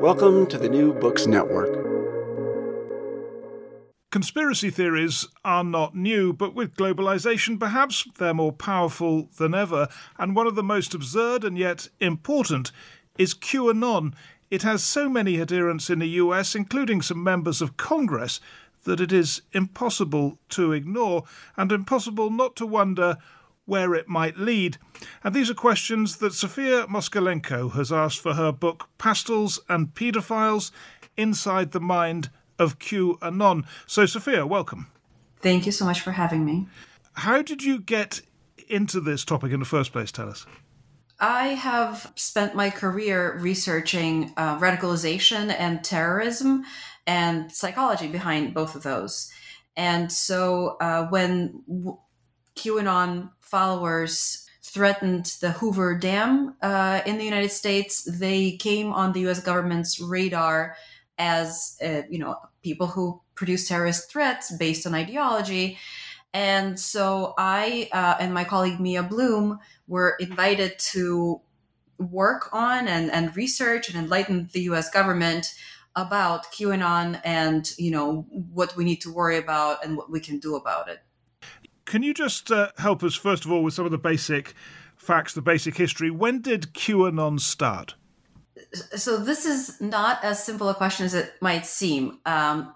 Welcome to the New Books Network. Conspiracy theories are not new, but with globalization, perhaps they're more powerful than ever. And one of the most absurd and yet important is QAnon. It has so many adherents in the US, including some members of Congress, that it is impossible to ignore and impossible not to wonder where it might lead. And these are questions that Sophia Moskalenko has asked for her book Pastels and Pedophiles Inside the Mind of QAnon. So, Sophia, welcome. Thank you so much for having me. How did you get into this topic in the first place? Tell us. I have spent my career researching uh, radicalization and terrorism and psychology behind both of those. And so uh, when w- QAnon followers threatened the Hoover Dam uh, in the United States, they came on the US government's radar as, uh, you know, people who produce terrorist threats based on ideology. And so I uh, and my colleague Mia Bloom were invited to work on and, and research and enlighten the US government about QAnon and you know what we need to worry about and what we can do about it. Can you just uh, help us first of all with some of the basic facts, the basic history? When did QAnon start? So this is not as simple a question as it might seem. Um,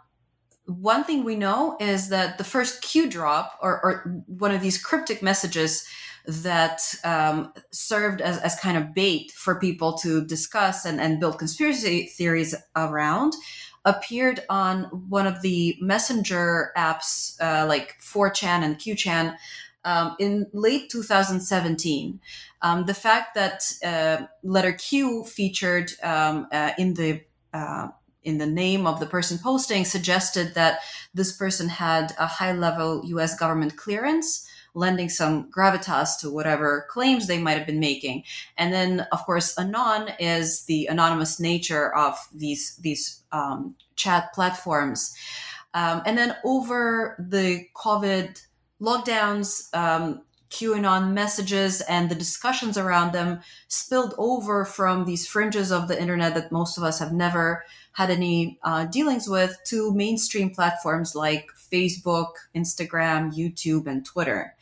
one thing we know is that the first Q drop, or, or one of these cryptic messages that um, served as, as kind of bait for people to discuss and, and build conspiracy theories around, appeared on one of the messenger apps uh, like 4chan and QChan um, in late 2017. Um, the fact that uh, letter Q featured um, uh, in the uh, in the name of the person posting suggested that this person had a high level US government clearance, lending some gravitas to whatever claims they might have been making. And then, of course, Anon is the anonymous nature of these, these um, chat platforms. Um, and then over the COVID lockdowns, um, QAnon messages and the discussions around them spilled over from these fringes of the internet that most of us have never had any uh, dealings with to mainstream platforms like Facebook, Instagram, YouTube, and Twitter.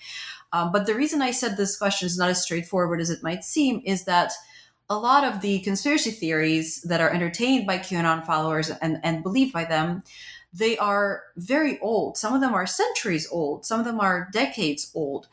Um, but the reason I said this question is not as straightforward as it might seem is that a lot of the conspiracy theories that are entertained by QAnon followers and, and believed by them, they are very old. Some of them are centuries old, some of them are decades old.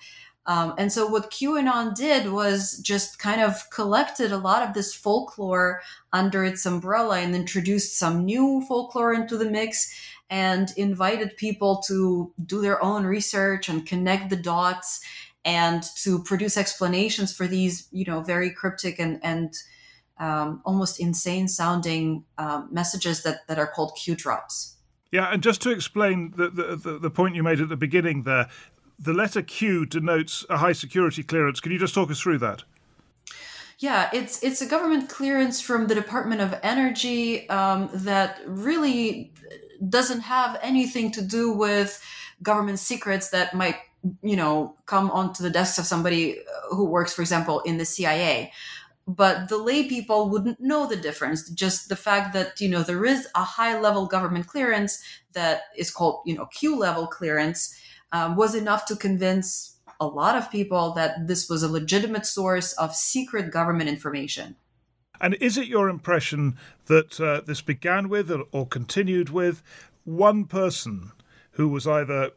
Um, and so what QAnon did was just kind of collected a lot of this folklore under its umbrella and introduced some new folklore into the mix and invited people to do their own research and connect the dots and to produce explanations for these, you know, very cryptic and, and um, almost insane sounding um, messages that, that are called Q drops. Yeah, and just to explain the, the, the point you made at the beginning there, the letter Q denotes a high security clearance. Can you just talk us through that? Yeah, it's it's a government clearance from the Department of Energy um, that really doesn't have anything to do with government secrets that might you know come onto the desk of somebody who works, for example, in the CIA. But the lay people wouldn't know the difference. Just the fact that you know there is a high level government clearance that is called you know Q level clearance um, was enough to convince a lot of people that this was a legitimate source of secret government information. And is it your impression that uh, this began with or, or continued with one person who was either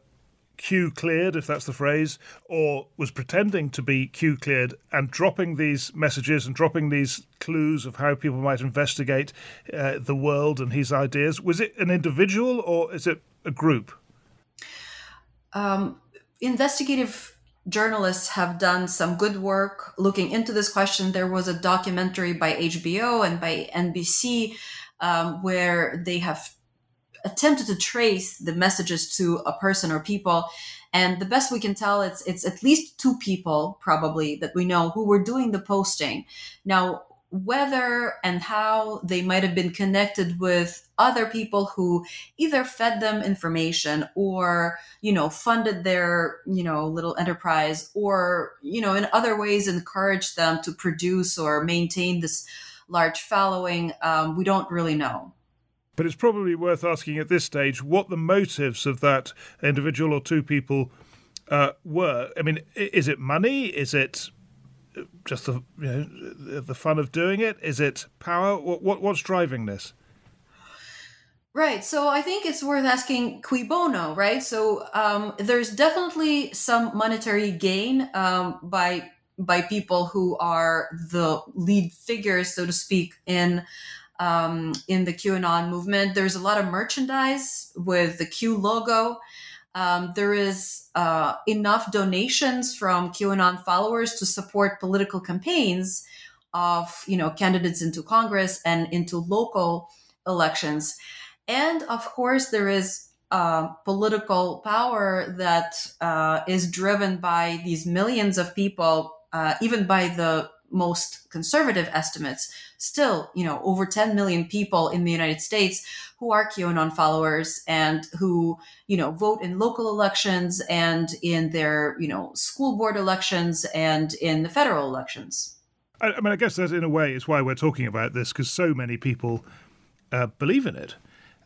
Q cleared, if that's the phrase, or was pretending to be Q cleared and dropping these messages and dropping these clues of how people might investigate uh, the world and his ideas? Was it an individual or is it a group? Um, investigative journalists have done some good work looking into this question. There was a documentary by HBO and by NBC um, where they have attempted to trace the messages to a person or people. And the best we can tell, it's it's at least two people probably that we know who were doing the posting. Now, whether and how they might have been connected with other people who either fed them information or you know funded their you know little enterprise or you know in other ways encouraged them to produce or maintain this large following. Um, we don't really know. But it's probably worth asking at this stage what the motives of that individual or two people uh, were. I mean is it money? Is it just the you know the fun of doing it? Is it power? What, what what's driving this? Right. So I think it's worth asking cui bono, right? So um, there's definitely some monetary gain um, by by people who are the lead figures, so to speak, in um, in the QAnon movement. There's a lot of merchandise with the Q logo. Um, there is uh, enough donations from QAnon followers to support political campaigns of you know candidates into Congress and into local elections, and of course there is uh, political power that uh, is driven by these millions of people, uh, even by the most conservative estimates, still, you know, over 10 million people in the United States who are QAnon followers and who, you know, vote in local elections and in their, you know, school board elections and in the federal elections. I, I mean, I guess that in a way is why we're talking about this because so many people uh, believe in it.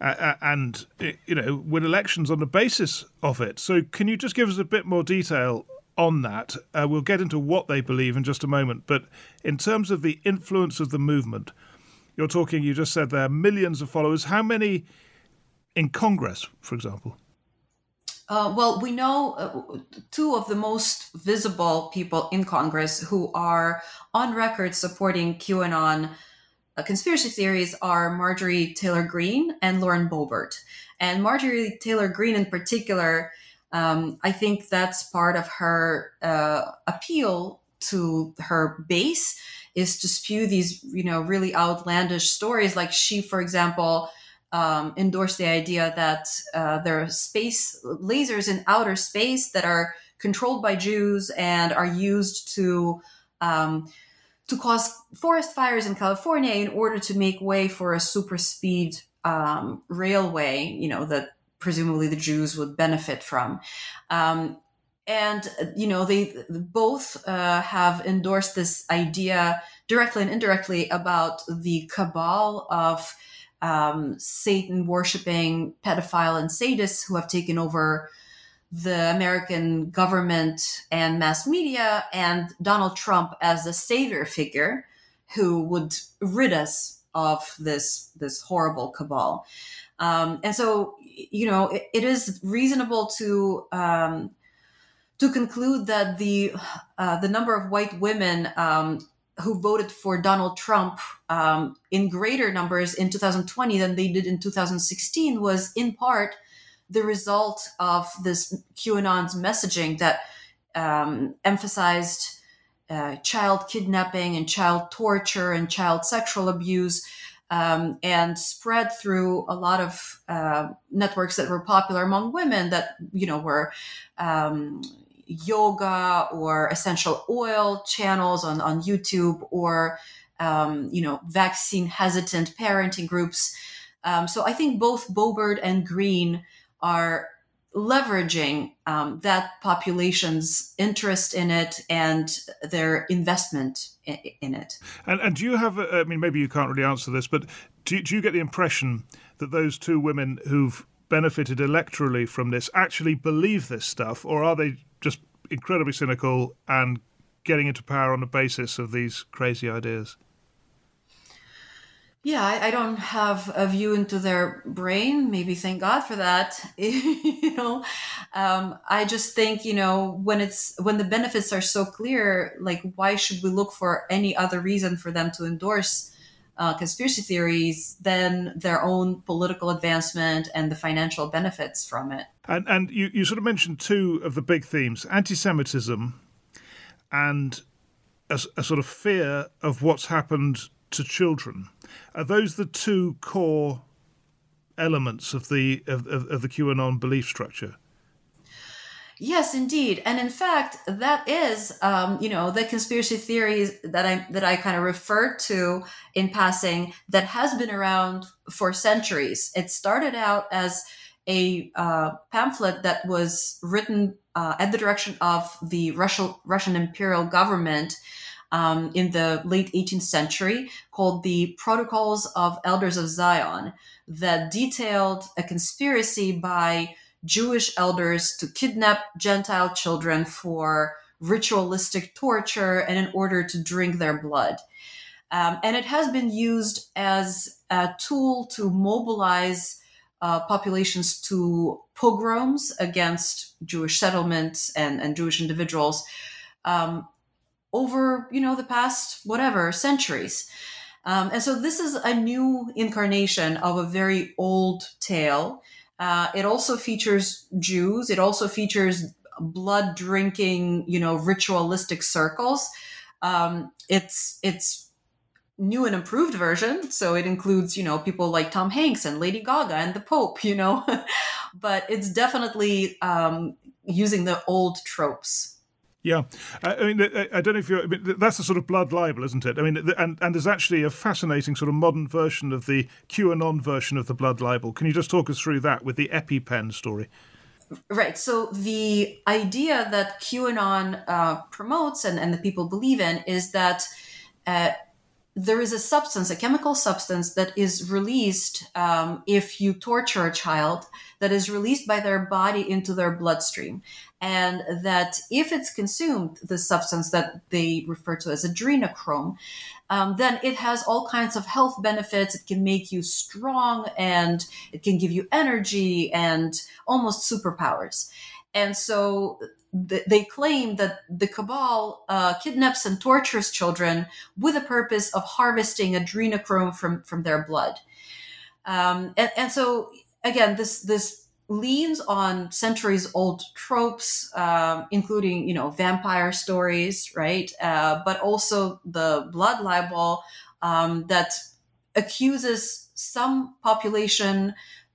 Uh, and you know win elections on the basis of it. So, can you just give us a bit more detail on that. Uh, we'll get into what they believe in just a moment. But in terms of the influence of the movement, you're talking, you just said there, millions of followers. How many in Congress, for example? Uh, well, we know uh, two of the most visible people in Congress who are on record supporting QAnon uh, conspiracy theories are Marjorie Taylor Greene and Lauren Boebert. And Marjorie Taylor Greene, in particular, um, I think that's part of her uh, appeal to her base is to spew these, you know, really outlandish stories. Like she, for example, um, endorsed the idea that uh, there are space lasers in outer space that are controlled by Jews and are used to um, to cause forest fires in California in order to make way for a super speed um, railway. You know that presumably the Jews would benefit from. Um, and you know they both uh, have endorsed this idea directly and indirectly about the cabal of um, Satan worshiping pedophile and sadists who have taken over the American government and mass media, and Donald Trump as the savior figure who would rid us of this this horrible cabal. Um, and so you know, it, it is reasonable to um, to conclude that the uh, the number of white women um, who voted for Donald Trump um, in greater numbers in 2020 than they did in 2016 was in part the result of this QAnon's messaging that um, emphasized uh, child kidnapping and child torture and child sexual abuse um, and spread through a lot of uh, networks that were popular among women that you know were um, yoga or essential oil channels on, on YouTube or, um, you know, vaccine hesitant parenting groups. Um, so I think both Boebert and Greene are leveraging um, that population's interest in it and their investment in, it. And, and, do you have, I mean, maybe you can't really answer this, but do, do you get the impression that those two women who've benefited electorally from this actually believe this stuff, or are they just incredibly cynical and getting into power on the basis of these crazy ideas? Yeah, I, I, don't have a view into their brain. Maybe thank God for that. you know, um, I just think you know when it's when the benefits are so clear, like why should we look for any other reason for them to endorse uh, conspiracy theories than their own political advancement and the financial benefits from it? And and you you sort of mentioned two of the big themes: anti-Semitism and a, a sort of fear of what's happened to children. Are those the two core elements of the of, of, of the QAnon belief structure? Yes, indeed, and in fact, that is, um, you know, the conspiracy theories that I that I kind of referred to in passing that has been around for centuries. It started out as a uh, pamphlet that was written uh, at the direction of the Russian Russian imperial government um, in the late 18th century called the Protocols of Elders of Zion that detailed a conspiracy by Jewish elders to kidnap Gentile children for ritualistic torture and in order to drink their blood. Um, and it has been used as a tool to mobilize uh, populations to pogroms against Jewish settlements and, and Jewish individuals um, over you know the past whatever centuries. Um, and so this is a new incarnation of a very old tale. Uh, it also features jews. It also features blood drinking you know ritualistic circles. Um, it's it's new and improved version. So it includes you know people like tom hanks and lady gaga and the pope you know. But it's definitely um, using the old tropes yeah, I mean, I don't know if you're. I mean, that's a sort of blood libel, isn't it? I mean, and and there's actually a fascinating sort of modern version of the QAnon version of the blood libel. Can you just talk us through that with the EpiPen story? Right. So the idea that QAnon uh, promotes and, and the people believe in is that uh, there is a substance, a chemical substance that is released um, if you torture a child, that is released by their body into their bloodstream. And that if it's consumed, the substance that they refer to as adrenochrome, um, then it has all kinds of health benefits. It can make you strong and it can give you energy and almost superpowers. And so they claim that the cabal uh, kidnaps and tortures children with the purpose of harvesting adrenochrome from, from their blood. Um, and, and, so again, this this leans on centuries old tropes, um, including you know vampire stories, right? Uh, but also the blood libel um, that accuses some population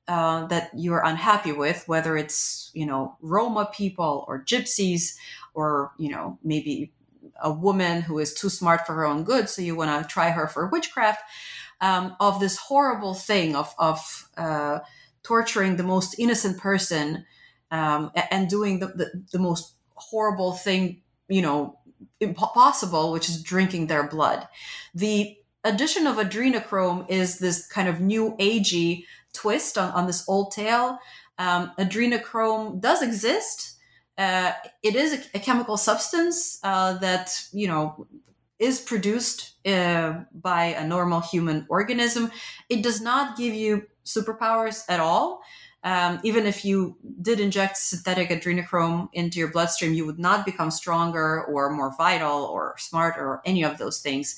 uh, that you're unhappy with, whether it's you know Roma people or gypsies or you know maybe a woman who is too smart for her own good, so you want to try her for witchcraft. Um, of this horrible thing of of uh, torturing the most innocent person um, and doing the, the, the most horrible thing, you know, impossible, which is drinking their blood. The addition of adrenochrome is this kind of new agey twist on, on this old tale. Um, adrenochrome does exist. Uh, it is a, a chemical substance uh, that you know is produced uh, by a normal human organism. It does not give you superpowers at all. Um, even if you did inject synthetic adrenochrome into your bloodstream, you would not become stronger or more vital or smarter or any of those things.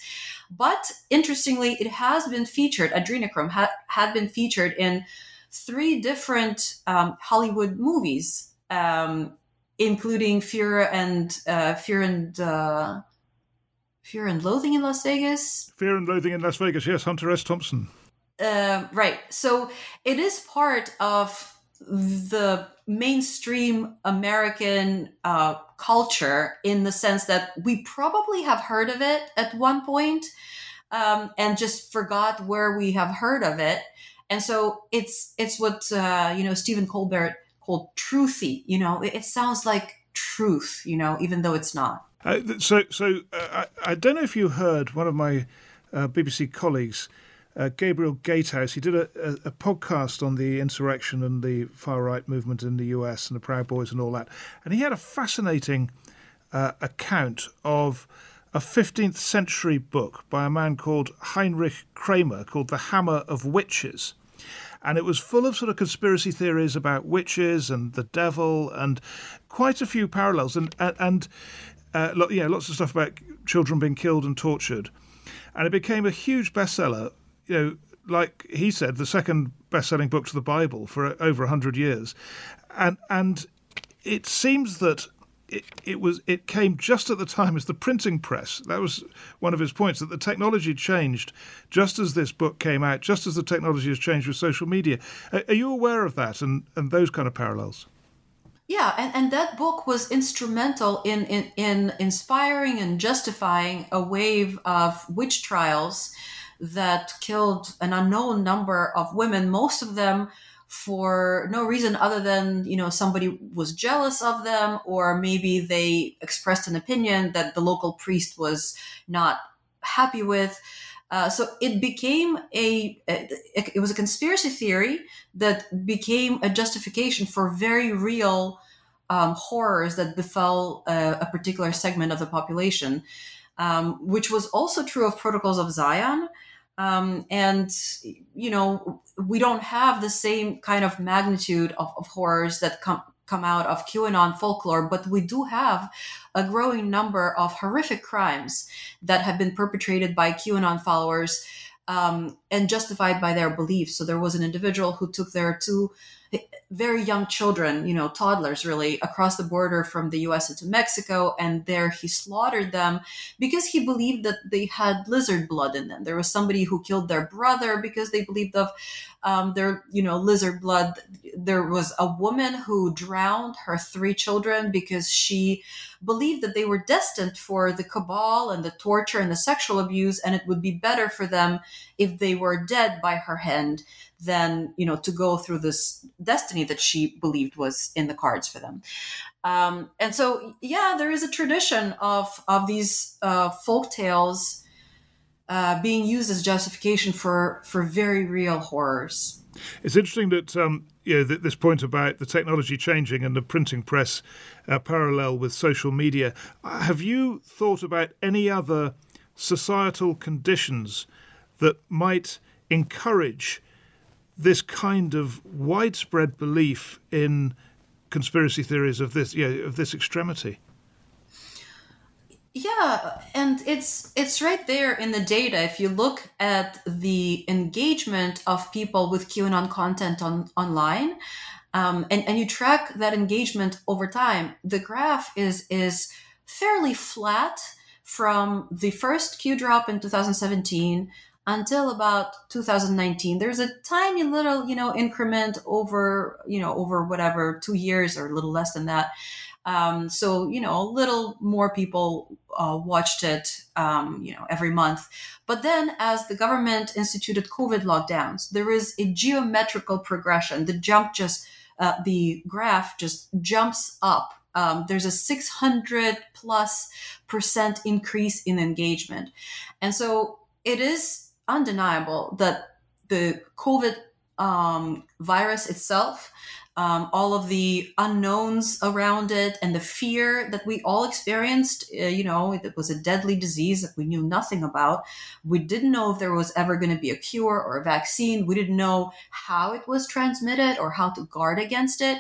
But interestingly, it has been featured, adrenochrome ha- had been featured in three different um, Hollywood movies, um, including Fear and uh, Fear and uh, Fear and Loathing in Las Vegas. Fear and Loathing in Las Vegas. Yes, Hunter S. Thompson. Uh, right. So it is part of the mainstream American uh, culture in the sense that we probably have heard of it at one point, um, and just forgot where we have heard of it. And so it's it's what uh, you know Stephen Colbert called truthy. You know, it, it sounds like truth. You know, even though it's not. Uh, so so uh, I, I, don't know if you heard one of my uh, BBC colleagues uh, Gabriel Gatehouse. He did a, a, a, podcast on the insurrection and the far right movement in the US and the Proud Boys and all that. And he had a fascinating uh, account of a 15th century book by a man called Heinrich Kramer called The Hammer of Witches. And it was full of sort of conspiracy theories about witches and the devil and quite a few parallels and, and, uh, yeah, lots of stuff about children being killed and tortured. And it became a huge bestseller you know, like he said, the second best-selling book to the Bible for over hundred years, and and it seems that it, it was it came just at the time as the printing press. That was one of his points that the technology changed just as this book came out, just as the technology has changed with social media. Are, are you aware of that and and those kind of parallels? Yeah, and, and that book was instrumental in, in, in inspiring and justifying a wave of witch trials that killed an unknown number of women, most of them for no reason other than you know somebody was jealous of them or maybe they expressed an opinion that the local priest was not happy with. Uh, so it became a it was a conspiracy theory that became a justification for very real um, horrors that befell a, a, particular segment of the population um, which was also true of protocols of zion um, and you know we don't have the same kind of magnitude of, of horrors that come come out of QAnon folklore, but we do have a growing number of horrific crimes that have been perpetrated by QAnon followers um, and justified by their beliefs. So there was an individual who took their two very young children, you know, toddlers really, across the border from the US into Mexico. And there he slaughtered them because he believed that they had lizard blood in them. There was somebody who killed their brother because they believed of um, their, you know, lizard blood. There was a woman who drowned her three children because she believed that they were destined for the cabal and the torture and the sexual abuse, and it would be better for them if they were dead by her hand than you know to go through this destiny that she believed was in the cards for them. Um, and so yeah there is a tradition of of these uh, folk tales uh, being used as justification for for very real horrors. It's interesting that um, you know th- this point about the technology changing and the printing press uh, parallel with social media. Have you thought about any other societal conditions that might encourage this kind of widespread belief in conspiracy theories of this know, of this extremity? Yeah and it's it's right there in the data. If you look at the engagement of people with qanon content on online um, and, and you track that engagement over time the graph is is fairly flat from the first q drop in 2017 until about 2019 there's a tiny little you know increment over you know over whatever two years or a little less than that. Um, so you know a little more people uh, watched it um, you know every month. But then as the government instituted covid lockdowns there is a geometrical progression. The jump just uh, the graph just jumps up. Um, there's a 600 plus percent increase in engagement. And so it is undeniable that the COVID um, virus itself, um, all of the unknowns around it, and the fear that we all experienced, uh, you know, it was a deadly disease that we knew nothing about. We didn't know if there was ever going to be a cure or a vaccine. We didn't know how it was transmitted or how to guard against it.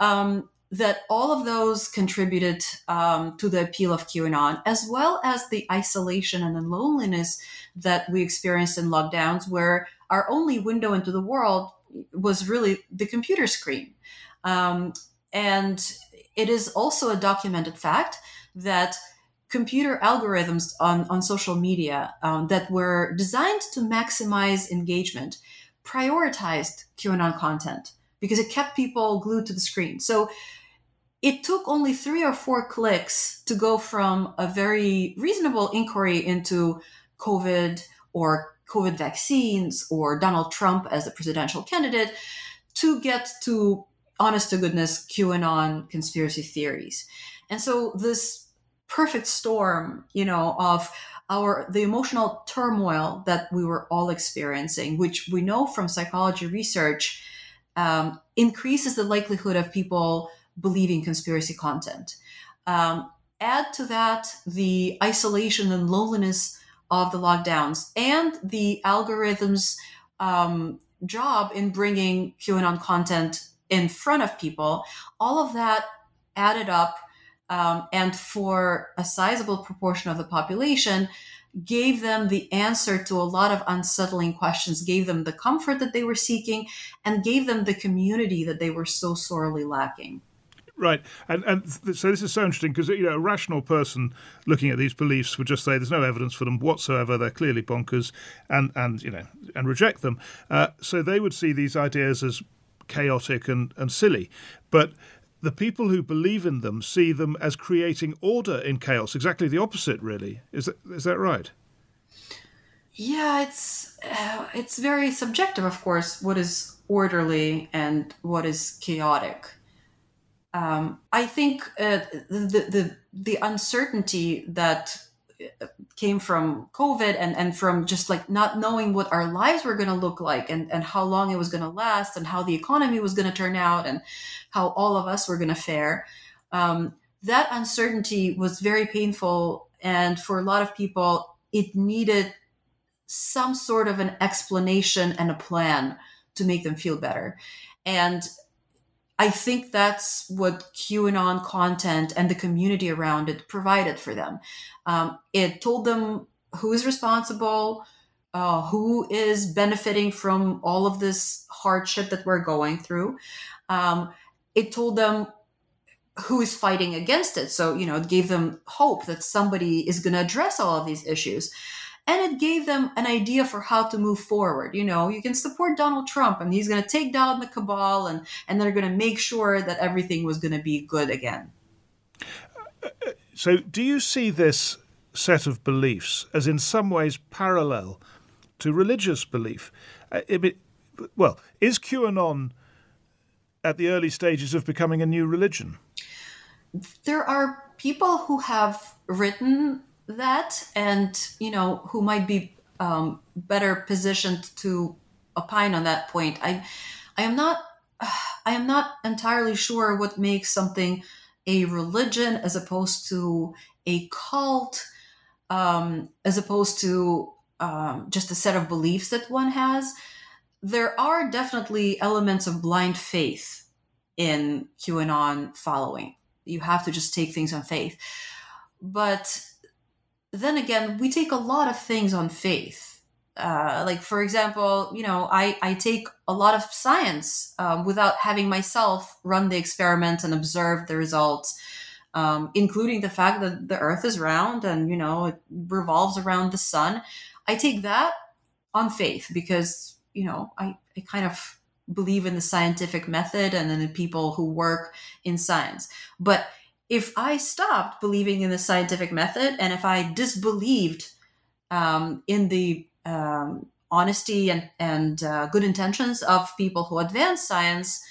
Um, that all of those contributed um, to the appeal of QAnon, as well as the isolation and the loneliness that we experienced in lockdowns, where our only window into the world was really the computer screen. Um, and it is also a documented fact that computer algorithms on, on social media um, that were designed to maximize engagement prioritized QAnon content because it kept people glued to the screen. So it took only three or four clicks to go from a very reasonable inquiry into COVID or COVID vaccines or Donald Trump as the presidential candidate to get to honest to goodness QAnon conspiracy theories. And so this perfect storm, you know, of our the emotional turmoil that we were all experiencing, which we know from psychology research um, increases the likelihood of people believing conspiracy content. Um, add to that the isolation and loneliness of the lockdowns and the algorithms' um, job in bringing QAnon content in front of people. All of that added up, um, and for a sizable proportion of the population, gave them the answer to a lot of unsettling questions, gave them the comfort that they were seeking, and gave them the community that they were so sorely lacking. Right, and and so this is so interesting because you know a rational person looking at these beliefs would just say there's no evidence for them whatsoever. They're clearly bonkers, and and you know and reject them. Uh, so they would see these ideas as chaotic and and silly, but the people who believe in them see them as creating order in chaos. Exactly the opposite, really. Is that is that right? Yeah, it's uh, it's very subjective, of course. What is orderly and what is chaotic um, I think uh, the, the the uncertainty that uh, came from COVID and, and from just like not knowing what our lives were going to look like and, and how long it was going to last and how the economy was going to turn out and how all of us were going to fare. Um, that uncertainty was very painful. And for a lot of people, it needed some sort of an explanation and a plan to make them feel better. And I think that's what QAnon content and the community around it provided for them. Um, it told them who is responsible, uh, who is benefiting from all of this hardship that we're going through. Um, it told them who is fighting against it. So, you know, it gave them hope that somebody is going to address all of these issues and it gave them an idea for how to move forward. You know, you can support Donald Trump and he's going to take down the cabal and, and they're going to make sure that everything was going to be good again. So, do you see this set of beliefs as in some ways parallel to religious belief? It, well, is QAnon at the early stages of becoming a new religion? There are people who have written that and you know who might be um, better positioned to opine on that point. I i am not i am not entirely sure what makes something a religion as opposed to a cult um, as opposed to um, just a set of beliefs that one has. There are definitely elements of blind faith in qanon following. You have to just take things on faith. But then again, we take a lot of things on faith. Uh, like for example, you know, I, I take a lot of science um, without having myself run the experiment and observe the results, um, including the fact that the Earth is round and you know it revolves around the sun. I take that on faith because you know I, I kind of believe in the scientific method and in the people who work in science. But if I stopped believing in the scientific method and if I disbelieved um, in the um, honesty and, and uh, good intentions of people who advance science,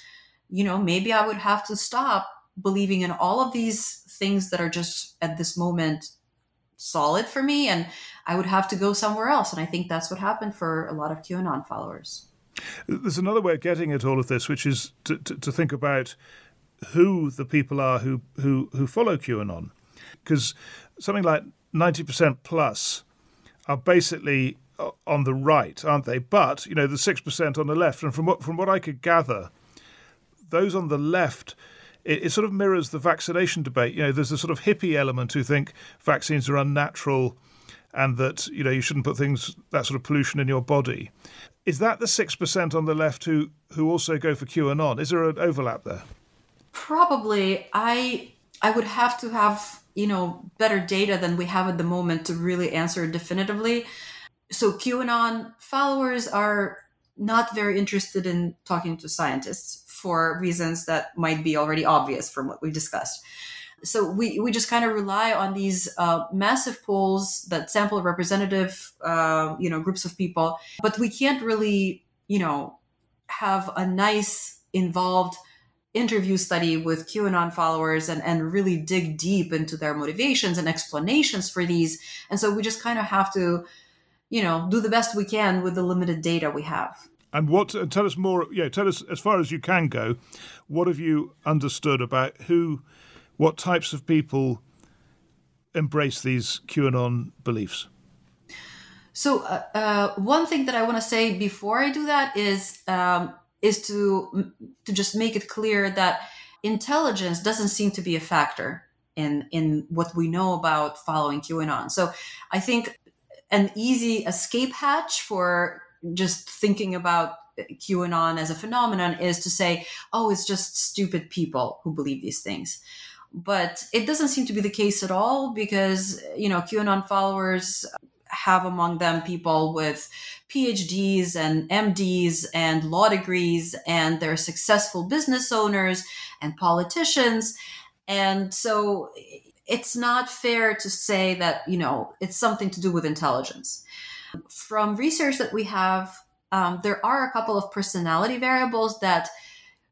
you know, maybe I would have to stop believing in all of these things that are just at this moment solid for me and I would have to go somewhere else. And I think that's what happened for a lot of QAnon followers. There's another way of getting at all of this, which is to, to, to think about who the people are who who who follow QAnon, because something like ninety percent plus are basically uh, on the right, aren't they? But you know the six percent on the left, and from what from what I could gather, those on the left. It, it sort of mirrors the vaccination debate. You know, there's a sort of hippie element who think vaccines are unnatural, and that you know you shouldn't put things that sort of pollution in your body. Is that the six percent on the left who who also go for QAnon? Is there an overlap there? Probably i i would have to have you know better data than we have at the moment to really answer definitively so qanon followers are not very interested in talking to scientists for reasons that might be already obvious from what we discussed. So we, we just kind of rely on these uh, massive polls that sample representative, uh, you know, groups of people, but we can't really, you know, have a nice involved interview study with QAnon followers and, and really dig deep into their motivations and explanations for these. And so we just kind of have to, you know, do the best we can with the limited data we have. And what? And tell us more. Yeah, tell us as far as you can go. What have you understood about who, what types of people embrace these QAnon beliefs? So uh, uh, one thing that I want to say before I do that is um, is to to just make it clear that intelligence doesn't seem to be a factor in in what we know about following QAnon. So I think an easy escape hatch for just thinking about QAnon as a phenomenon is to say, oh, it's just stupid people who believe these things. But it doesn't seem to be the case at all because, you know, QAnon followers have among them people with PhDs and MDs and law degrees, and they're successful business owners and politicians. And so it's not fair to say that, you know, it's something to do with intelligence. From research that we have, um, there are a couple of personality variables that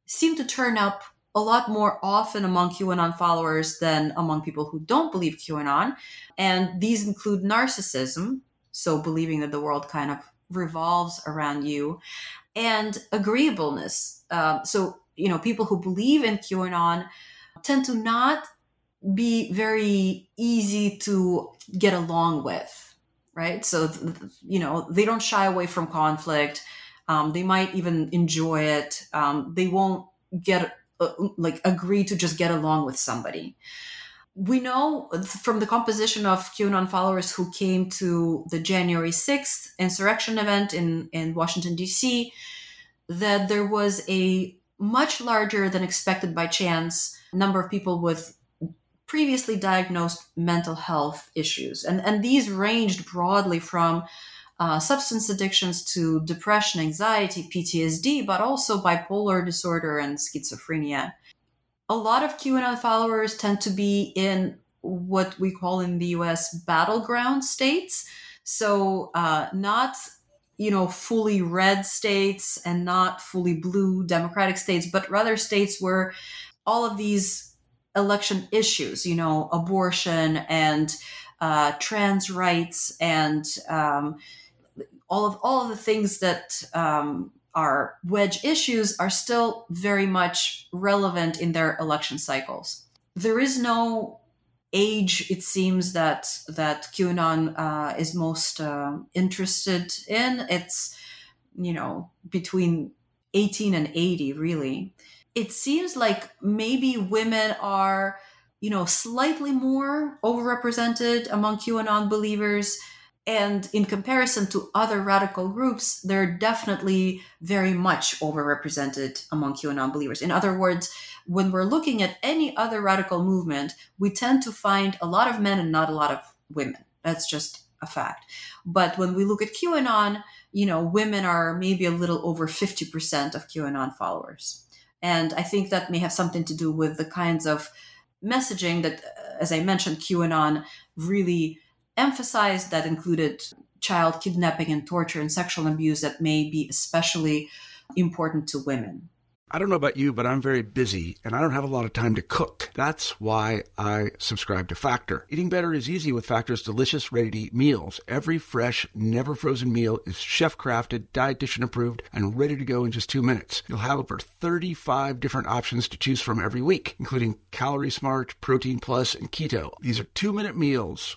seem to turn up a lot more often among QAnon followers than among people who don't believe QAnon. And these include narcissism, so believing that the world kind of revolves around you, and agreeableness. Uh, so, you know, people who believe in QAnon tend to not be very easy to get along with, right? So, you know, they don't shy away from conflict. Um, they might even enjoy it. Um, they won't get uh, like agree to just get along with somebody. We know from the composition of QAnon followers who came to the January 6th insurrection event in, in Washington, D.C., that there was a much larger than expected by chance number of people with previously diagnosed mental health issues. And, and these ranged broadly from uh, substance addictions to depression, anxiety, PTSD, but also bipolar disorder and schizophrenia. A lot of QAnon followers tend to be in what we call in the US battleground states. So, uh, not you know fully red states and not fully blue democratic states but rather states where all of these election issues you know abortion and uh, trans rights and um, all of all of the things that um, are wedge issues are still very much relevant in their election cycles. There is no age it seems that that QAnon uh, is most uh, interested in. It's you know between 18 and 80 really. It seems like maybe women are you know slightly more overrepresented among QAnon believers and in comparison to other radical groups, they're definitely very much overrepresented among QAnon believers. In other words, when we're looking at any other radical movement, we tend to find a lot of men and not a lot of women. That's just a fact. But when we look at QAnon, you know, women are maybe a little over 50% of QAnon followers. And I think that may have something to do with the kinds of messaging that, uh, as I mentioned, QAnon really emphasized that included child kidnapping and torture and sexual abuse that may be especially important to women. I don't know about you, but I'm very busy and I don't have a lot of time to cook. That's why I subscribe to Factor. Eating better is easy with Factor's delicious, ready to eat meals. Every fresh, never frozen meal is chef crafted, dietitian approved, and ready to go in just two minutes. You'll have over 35 different options to choose from every week, including Calorie Smart, Protein Plus, and Keto. These are two minute meals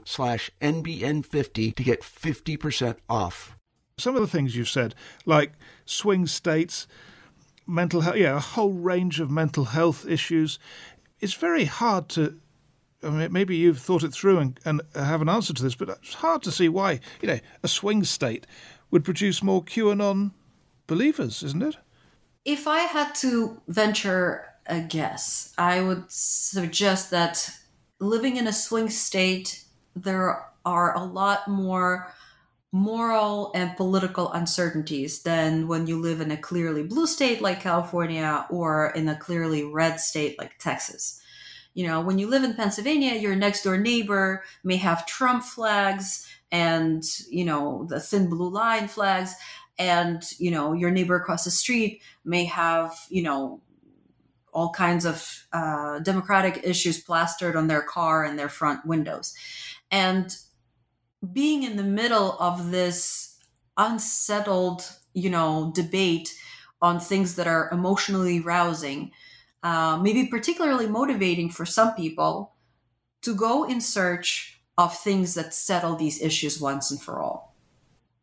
com slash NBN50 to get 50% off. Some of the things you've said, like swing states, mental health, yeah, a whole range of mental health issues. It's very hard to. I mean, maybe you've thought it through and, and have an answer to this, but it's hard to see why, you know, a swing state would produce more QAnon believers, isn't it? If I had to venture a guess, I would suggest that living in a swing state, there are a lot more moral and political uncertainties than when you live in a clearly blue state like California or in a clearly red state like Texas. You know, when you live in Pennsylvania, your next door neighbor may have Trump flags and, you know, the thin blue line flags. And, you know, your neighbor across the street may have, you know, all kinds of uh, democratic issues plastered on their car and their front windows. And being in the middle of this unsettled, you know, debate on things that are emotionally rousing, uh, maybe particularly motivating for some people to go in search of things that settle these issues once and for all.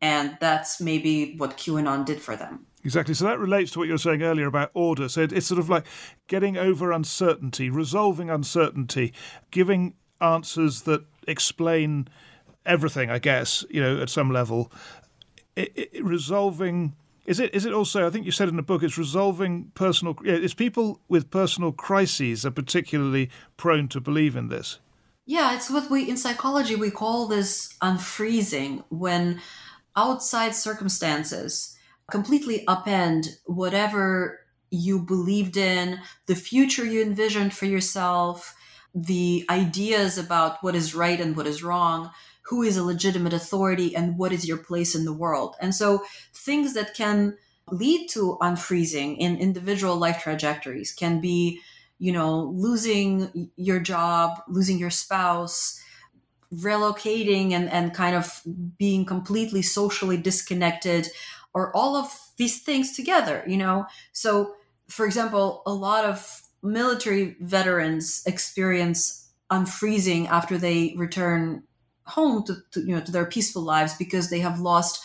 And that's maybe what QAnon did for them. Exactly. So that relates to what you were saying earlier about order. So it's sort of like getting over uncertainty, resolving uncertainty, giving answers that explain everything, I guess, you know, at some level. It, it, resolving is it is it also I think you said in the book it's resolving personal it's people with personal crises are particularly prone to believe in this. Yeah, it's what we in psychology we call this unfreezing when outside circumstances completely upend whatever you believed in, the future you envisioned for yourself, the ideas about what is right and what is wrong who is a legitimate authority and what is your place in the world. And so things that can lead to unfreezing in individual life trajectories can be, you know, losing your job, losing your spouse, relocating and, and kind of being completely socially disconnected, or all of these things together, you know? So, for example, a lot of military veterans experience unfreezing after they return home to, to, you know to their peaceful lives because they have lost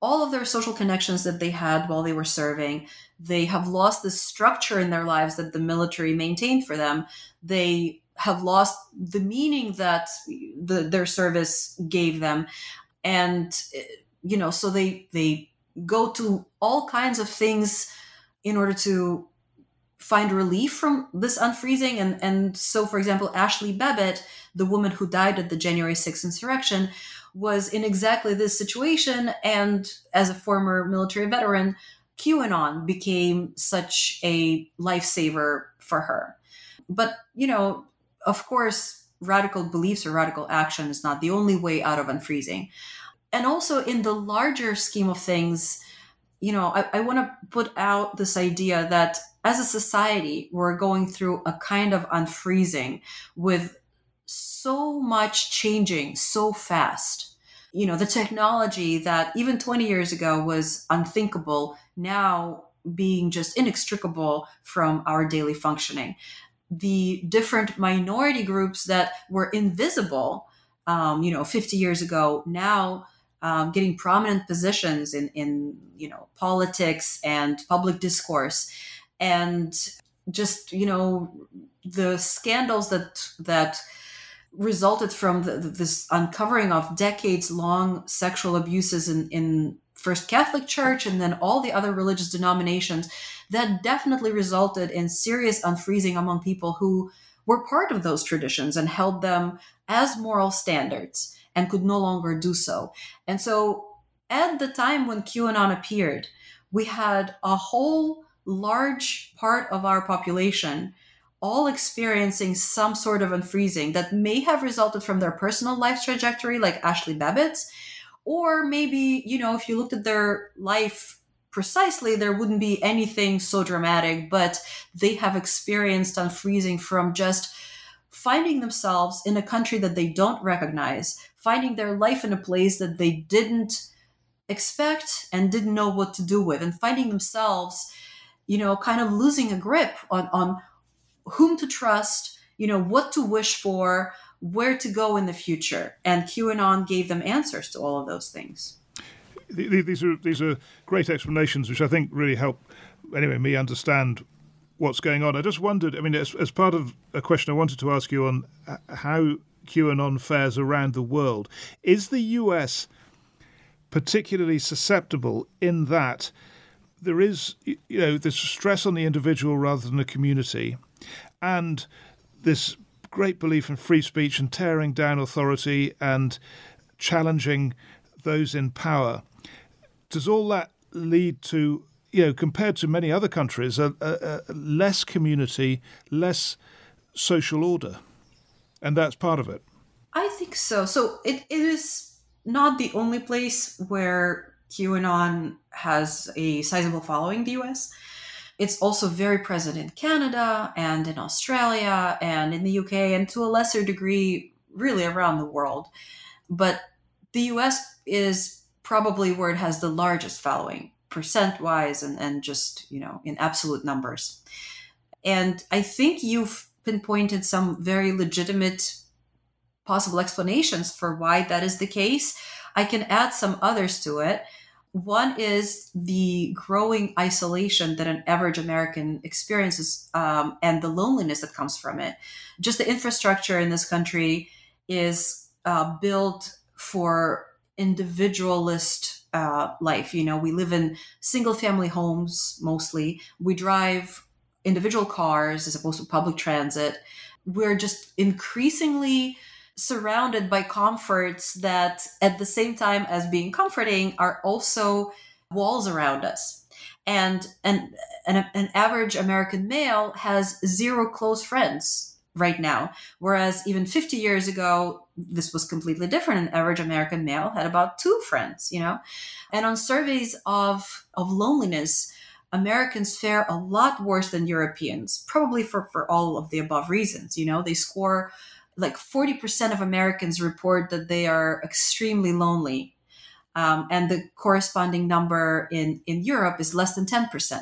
all of their social connections that they had while they were serving. They have lost the structure in their lives that the military maintained for them. They have lost the meaning that the, their service gave them. And you know so they they go to all kinds of things in order to find relief from this unfreezing and and so for example Ashley Babbitt the woman who died at the January 6th insurrection, was in exactly this situation. And as a former military veteran, QAnon became such a lifesaver for her. But, you know, of course, radical beliefs or radical action is not the only way out of unfreezing. And also, in the larger scheme of things, you know, I, I want to put out this idea that as a society, we're going through a kind of unfreezing with so much changing so fast. You know, the technology that even 20 years ago was unthinkable, now being just inextricable from our daily functioning. The different minority groups that were invisible, um, you know, 50 years ago, now um, getting prominent positions in, in, you know, politics and public discourse. And just, you know, the scandals that, that, resulted from the, this uncovering of decades long sexual abuses in, in first Catholic Church and then all the other religious denominations that definitely resulted in serious unfreezing among people who were part of those traditions and held them as moral standards and could no longer do so. And so at the time when QAnon appeared, we had a whole large part of our population all experiencing some sort of unfreezing that may have resulted from their personal life trajectory, like Ashley Babbitt's, or maybe, you know, if you looked at their life precisely, there wouldn't be anything so dramatic, but they have experienced unfreezing from just finding themselves in a country that they don't recognize, finding their life in a place that they didn't expect and didn't know what to do with, and finding themselves, you know, kind of losing a grip on, on whom to trust, you know, what to wish for, where to go in the future. And QAnon gave them answers to all of those things. These are these are great explanations, which I think really help anyway me understand what's going on. I just wondered. I mean, as, as part of a question I wanted to ask you on uh, how QAnon fares around the world, is the US particularly susceptible in that there is, you know, this stress on the individual rather than the community, and this great belief in free speech and tearing down authority and challenging those in power. Does all that lead to, you know, compared to many other countries, a, a, a less community, less social order? And that's part of it. I think so. So it, it is not the only place where QAnon has a sizable following in the US. It's also very present in Canada and in Australia and in the UK and to a lesser degree, really around the world. But the US is probably where it has the largest following, percent wise and, and just, you know, in absolute numbers. And I think you've pinpointed some very legitimate possible explanations for why that is the case. I can add some others to it. One is the growing isolation that an average American experiences um, and the loneliness that comes from it. Just the infrastructure in this country is uh, built for individualist uh, life. You know, we live in single family homes mostly. We drive individual cars as opposed to public transit. We're just increasingly surrounded by comforts that at the same time as being comforting are also walls around us and an, an, an average american male has zero close friends right now whereas even 50 years ago this was completely different an average american male had about two friends you know and on surveys of of loneliness Americans fare a lot worse than Europeans, probably for, for all of the above reasons. You know, they score like 40% of Americans report that they are extremely lonely. Um, and the corresponding number in, in Europe is less than 10%.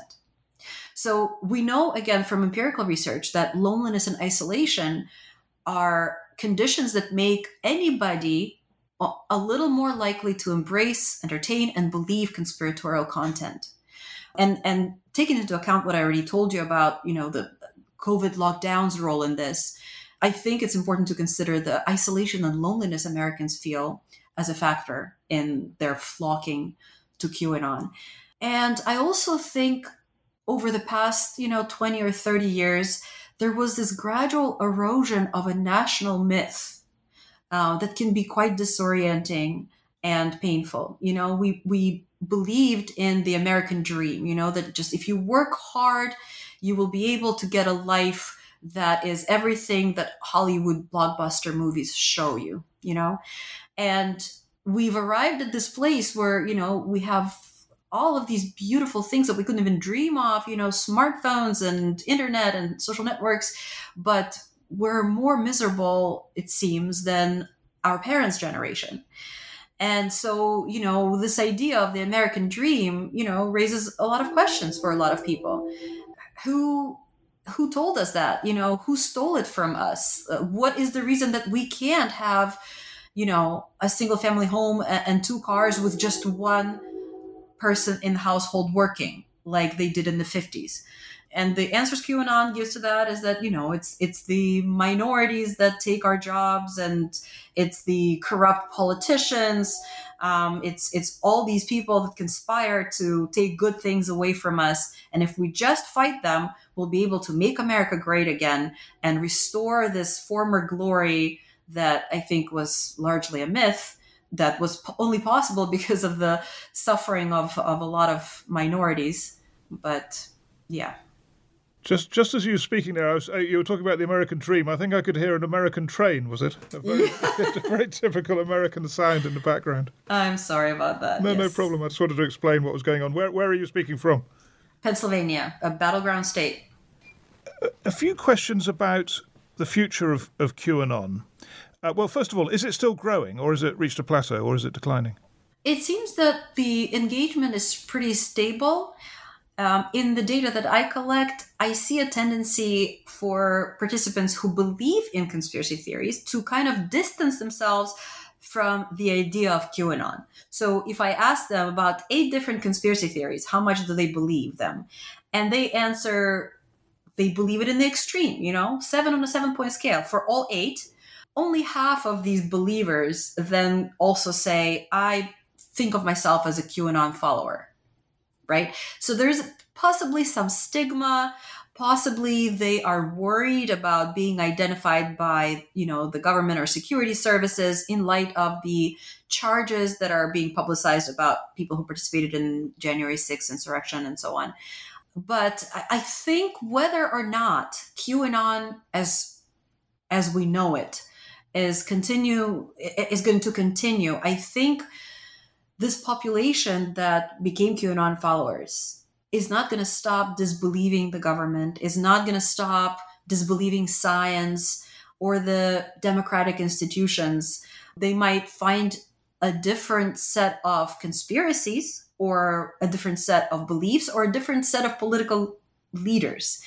So we know, again, from empirical research, that loneliness and isolation are conditions that make anybody a little more likely to embrace, entertain, and believe conspiratorial content. And and taking into account what I already told you about, you know, the COVID lockdowns role in this, I think it's important to consider the isolation and loneliness Americans feel as a factor in their flocking to QAnon. And I also think over the past, you know, 20 or 30 years, there was this gradual erosion of a national myth uh, that can be quite disorienting and painful. You know, we we believed in the American dream. You know that just if you work hard, you will be able to get a life that is everything that Hollywood blockbuster movies show you, you know? And we've arrived at this place where, you know, we have all of these beautiful things that we couldn't even dream of, you know, smartphones and internet and social networks, but we're more miserable, it seems, than our parents' generation. And so, you know, this idea of the American dream, you know, raises a lot of questions for a lot of people. Who who told us that? You know who stole it from us? Uh, what is the reason that we can't have you know a single family home and, and two cars with just one person in the household working like they did in the 50s and the answers qanon gives to that is that you know it's it's the minorities that take our jobs and it's the corrupt politicians. Um, it's it's all these people that conspire to take good things away from us. And if we just fight them we'll be able to make america great again and restore this former glory that i think was largely a myth that was only possible because of the suffering of, of a lot of minorities. But yeah just, just as you were speaking there, was, uh, you were talking about the American dream. I think I could hear an American train. Was it a very, a very typical American sound in the background? I'm sorry about that. No, yes. no problem. I just wanted to explain what was going on. Where, where are you speaking from? Pennsylvania, a battleground state. A, a few questions about the future of, of QAnon. Uh, well, first of all, is it still growing, or has it reached a plateau, or is it declining? It seems that the engagement is pretty stable. Um, in the data that I collect, I see a tendency for participants who believe in conspiracy theories to kind of distance themselves from the idea of QAnon. So if I ask them about eight different conspiracy theories, how much do they believe them? And they answer, they believe it in the extreme, you know, seven on a seven point scale for all eight. Only half of these believers then also say, I think of myself as a QAnon follower right? So there's possibly some stigma. Possibly they are worried about being identified by, you know, the government or security services in light of the charges that are being publicized about people who participated in January 6th insurrection and so on. But I think whether or not QAnon, as as we know it, is continue is going to continue. I think this population that became QAnon followers is not going to stop disbelieving the government, is not going to stop disbelieving science or the democratic institutions. They might find a different set of conspiracies or a different set of beliefs or a different set of political leaders.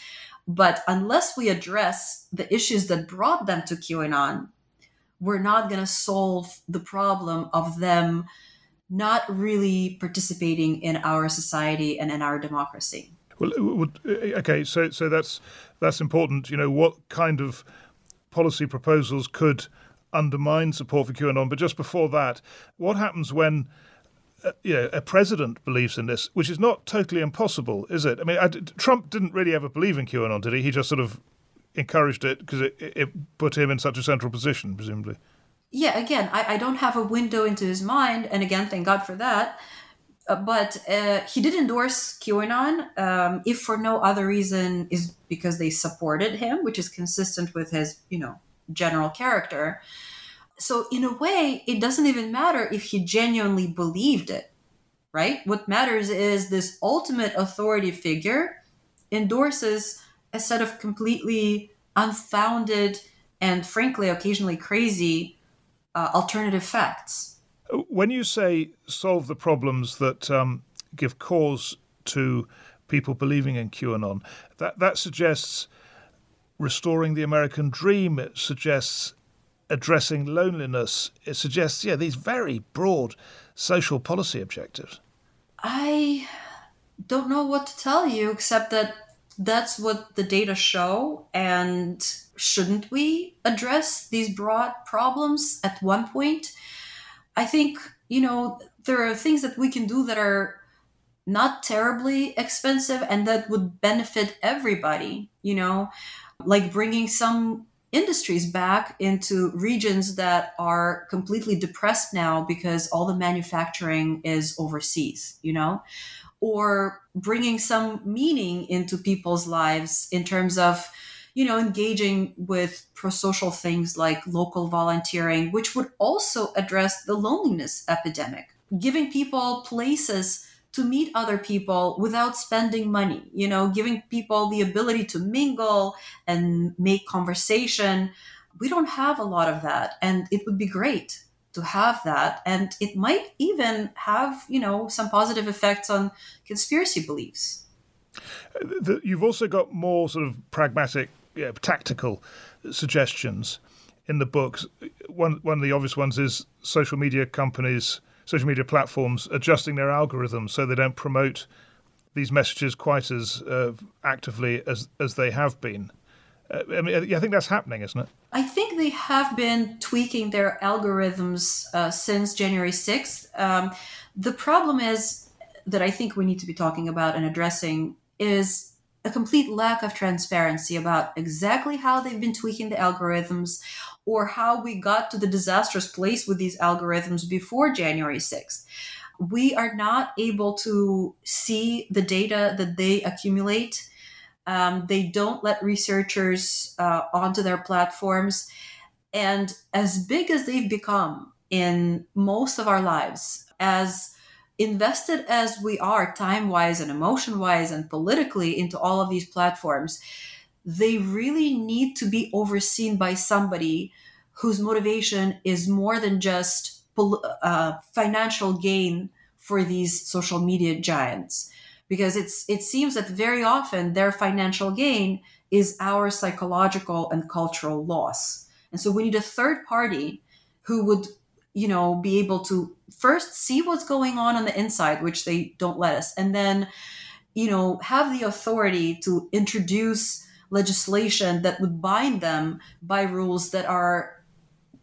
But unless we address the issues that brought them to QAnon, we're not going to solve the problem of them not really participating in our society and in our democracy. Well, okay, so so that's that's important. You know, what kind of policy proposals could undermine support for QAnon? But just before that, what happens when? Uh, you know, a president believes in this, which is not totally impossible, is it? I mean, I, Trump didn't really ever believe in QAnon, did he? He just sort of encouraged it because it, it put him in such a central position, presumably yeah, again, I, I don't have a window into his mind, and again, thank God for that. Uh, but uh, he did endorse QAnon, um, if for no other reason is because they supported him, which is consistent with his, you know, general character. So in a way, it doesn't even matter if he genuinely believed it, right? What matters is this ultimate authority figure endorses a set of completely unfounded and frankly occasionally crazy uh, alternative facts. When you say solve the problems that um, give cause to people believing in QAnon, that, that suggests restoring the American dream. It suggests addressing loneliness. It suggests, yeah, these very broad social policy objectives. I don't know what to tell you except that that's what the data show. And shouldn't we address these broad problems at one point? I think, you know, there are things that we can do that are not terribly expensive and that would benefit everybody, you know, like bringing some industries back into regions that are completely depressed now because all the manufacturing is overseas, you know, or bringing some meaning into people's lives in terms of you know engaging with pro-social things like local volunteering which would also address the loneliness epidemic. Giving people places to meet other people without spending money you know giving people the ability to mingle and make conversation. We don't have a lot of that and it would be great to have that. And it might even have you know some positive effects on conspiracy beliefs. Uh, you've also got more sort of pragmatic yeah, tactical suggestions in the books one one of the obvious ones is social media companies social media platforms adjusting their algorithms so they don't promote these messages quite as uh, actively as as they have been uh, I mean, I think that's happening, isn't it? I think they have been tweaking their algorithms uh, since January 6th. Um, the problem is that I think we need to be talking about and addressing is a complete lack of transparency about exactly how they've been tweaking the algorithms or how we got to the disastrous place with these algorithms before January 6th. We are not able to see the data that they accumulate um, they don't let researchers uh, onto their platforms. And as big as they've become in most of our lives, as invested as we are time wise and emotion wise and politically into all of these platforms, they really need to be overseen by somebody whose motivation is more than just uh, financial gain for these social media giants because it's it seems that very often their financial gain is our psychological and cultural loss. And so we need a third party who would, you know, be able to first see what's going on on the inside, which they don't let us, and then, you know, have the authority to introduce legislation that would bind them by rules that are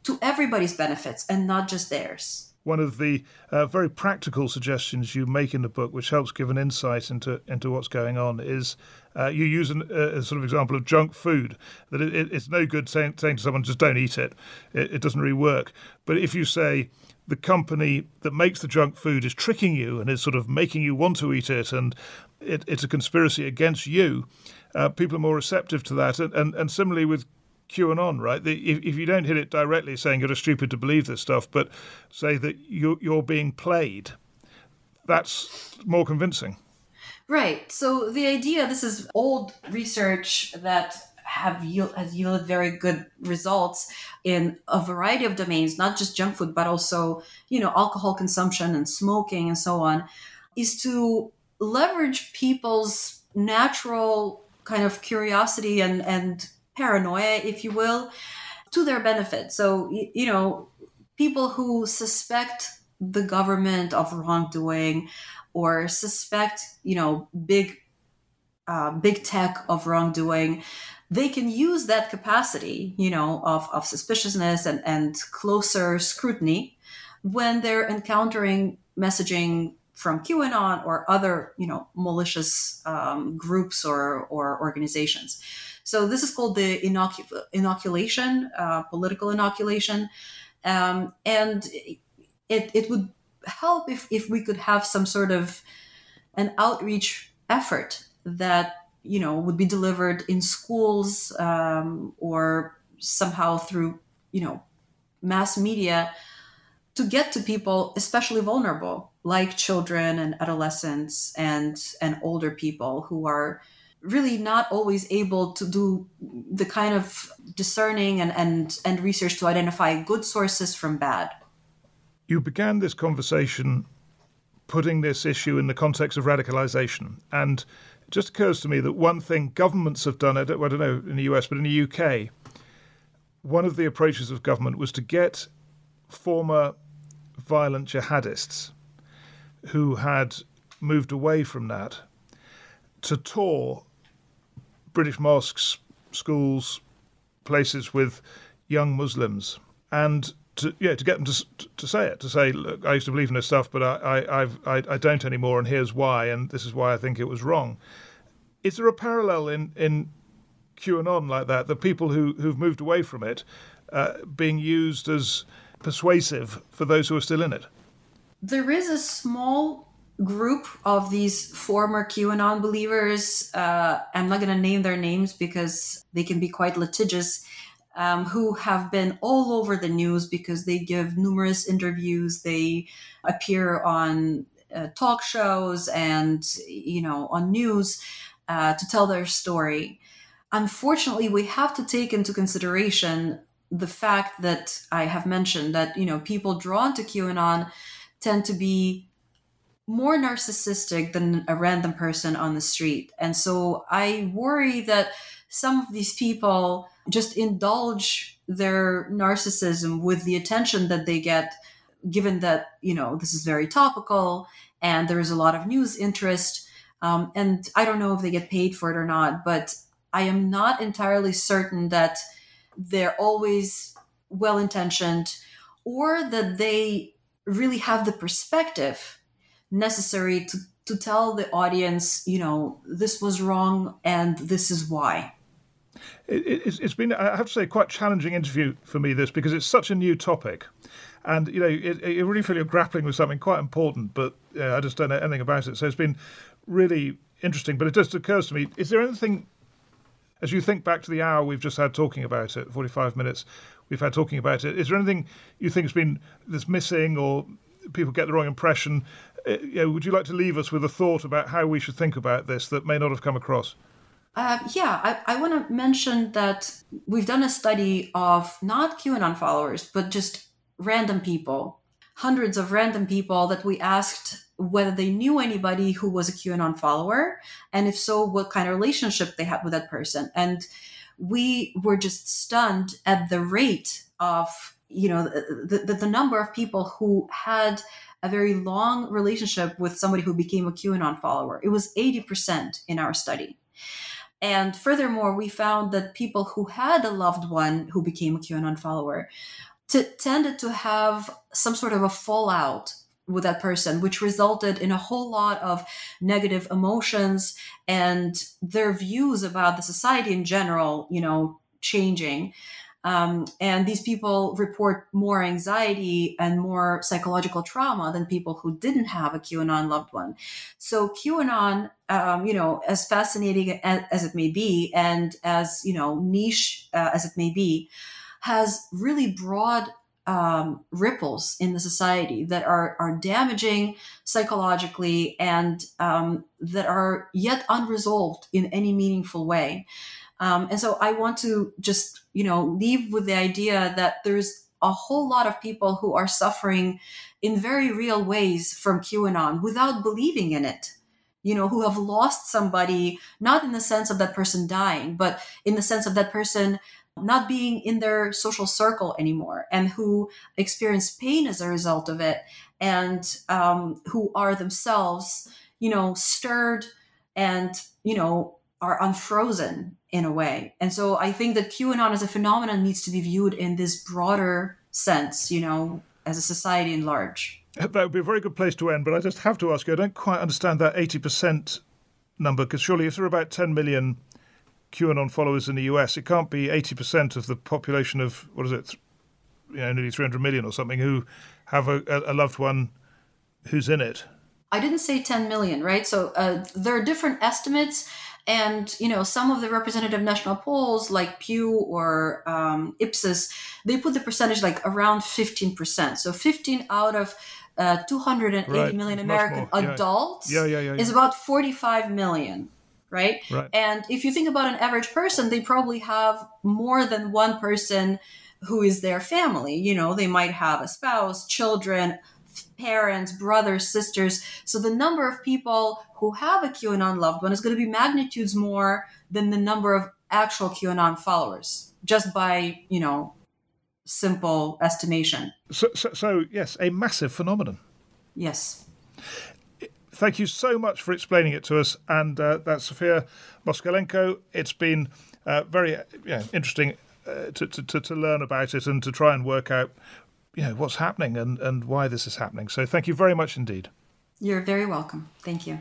to everybody's benefits and not just theirs one of the uh, very practical suggestions you make in the book, which helps give an insight into into what's going on, is uh, you use an, uh, a sort of example of junk food. That it, it, it's no good saying, saying to someone just don't eat it. it. It doesn't really work. But if you say the company that makes the junk food is tricking you and is sort of making you want to eat it, and it, it's a conspiracy against you, uh, people are more receptive to that. And, and, and similarly with QAnon, right? The, if, if you don't hit it directly saying you're stupid to believe this stuff, but say that you're, you're being played, that's more convincing. Right. So the idea, this is old research that have yield, has yielded very good results in a variety of domains, not just junk food, but also, you know, alcohol consumption and smoking and so on, is to leverage people's natural kind of curiosity and, and paranoia, if you will, to their benefit. So, you know, people who suspect the government of wrongdoing or suspect, you know, big, uh, big tech of wrongdoing, they can use that capacity, you know, of, of suspiciousness and, and closer scrutiny when they're encountering messaging from QAnon or other, you know, malicious um, groups or, or organizations. So this is called the inocu- inoculation, uh, political inoculation, um, and it it would help if if we could have some sort of an outreach effort that you know would be delivered in schools um, or somehow through you know mass media to get to people especially vulnerable like children and adolescents and and older people who are really not always able to do the kind of discerning and, and, and research to identify good sources from bad. You began this conversation putting this issue in the context of radicalization. And just occurs to me that one thing governments have done, I don't, I don't know in the US, but in the UK, one of the approaches of government was to get former violent jihadists who had moved away from that to tour British mosques, schools, places with young Muslims, and to yeah to get them to to say it to say look I used to believe in this stuff but I I I've, I I don't anymore and here's why and this is why I think it was wrong. Is there a parallel in in QAnon like that? The people who who've moved away from it uh, being used as persuasive for those who are still in it. There is a small group of these former QAnon believers. Uh, I'm not going to name their names because they can be quite litigious. Um, who have been all over the news because they give numerous interviews. They appear on uh, talk shows and you know on news uh, to tell their story. Unfortunately, we have to take into consideration the fact that I have mentioned that you know people drawn to QAnon tend to be more narcissistic than a random person on the street. And so I worry that some of these people just indulge their narcissism with the attention that they get, given that, you know, this is very topical and there is a lot of news interest. Um, and I don't know if they get paid for it or not, but I am not entirely certain that they're always well intentioned or that they really have the perspective necessary to to tell the audience, you know, this was wrong and this is why. It, has been, I have to say, quite challenging interview for me. This because it's such a new topic, and you know, it, it really feel you're grappling with something quite important, but uh, I just don't know anything about it. So it's been really interesting. But it just occurs to me: is there anything, as you think back to the hour we've just had talking about it, 45 minutes we've had talking about it, is there anything you think has been that's missing or people get the wrong impression uh, you know, would you like to leave us with a thought about how we should think about this that may not have come across? Uh, yeah, I, I want to mention that we've done a study of not QAnon followers, but just random people. hundreds of random people that we asked whether they knew anybody who was a QAnon follower, and if so, what kind of relationship they had with that person. And we were just stunned at the rate of, you know, the, the, the number of people who had a very long relationship with somebody who became a QAnon follower. It was 80% in our study. And furthermore, we found that people who had a loved one who became a QAnon follower tended to have some sort of a fallout with that person, which resulted in a whole lot of negative emotions and their views about the society in general, you know, changing. Um, and these people report more anxiety and more psychological trauma than people who didn't have a QAnon loved one. So QAnon, um, you know, as fascinating as, it may be, and as you know niche uh, as it may be, has really broad um, ripples in the society that are are damaging psychologically and um, that are yet unresolved in any meaningful way. Um, and so I want to just, you know, leave with the idea that there's a whole lot of people who are suffering in very real ways from QAnon without believing in it. You know, who have lost somebody, not in the sense of that person dying, but in the sense of that person not being in their social circle anymore and who experience pain as a result of it and um, who are themselves, you know, stirred and, you know, are unfrozen in a way. And so I think that QAnon as a phenomenon needs to be viewed in this broader sense, you know, as a society in large. That would be a very good place to end, but I just have to ask you I don't quite understand that 80% number, because surely if there are about 10 million QAnon followers in the US, it can't be 80% of the population of, what is it, you know, nearly 300 million or something who have a, a loved one who's in it. I didn't say 10 million, right? So uh, there are different estimates. And you know, some of the representative national polls, like Pew or um, Ipsos, they put the percentage like around fifteen percent. So fifteen out of uh, 280 right. million American adults yeah. Yeah, yeah, is about 45 million. Right? right? And if you think about an average person, they probably have more than one person who is their family. You know, they might have a spouse, children, parents, brothers, sisters. So the number of people who have a QAnon loved one is going to be magnitudes more than the number of actual QAnon followers, just by, you know, simple estimation. So, so, so yes, a massive phenomenon. Yes. Thank you so much for explaining it to us. And uh, that's Sophia Moskalenko. It's been uh, very interesting uh, to, to, to learn about it and to try and work out you know what's happening and, and why this is happening. So thank you very much indeed. You're very welcome. Thank you.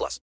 plus.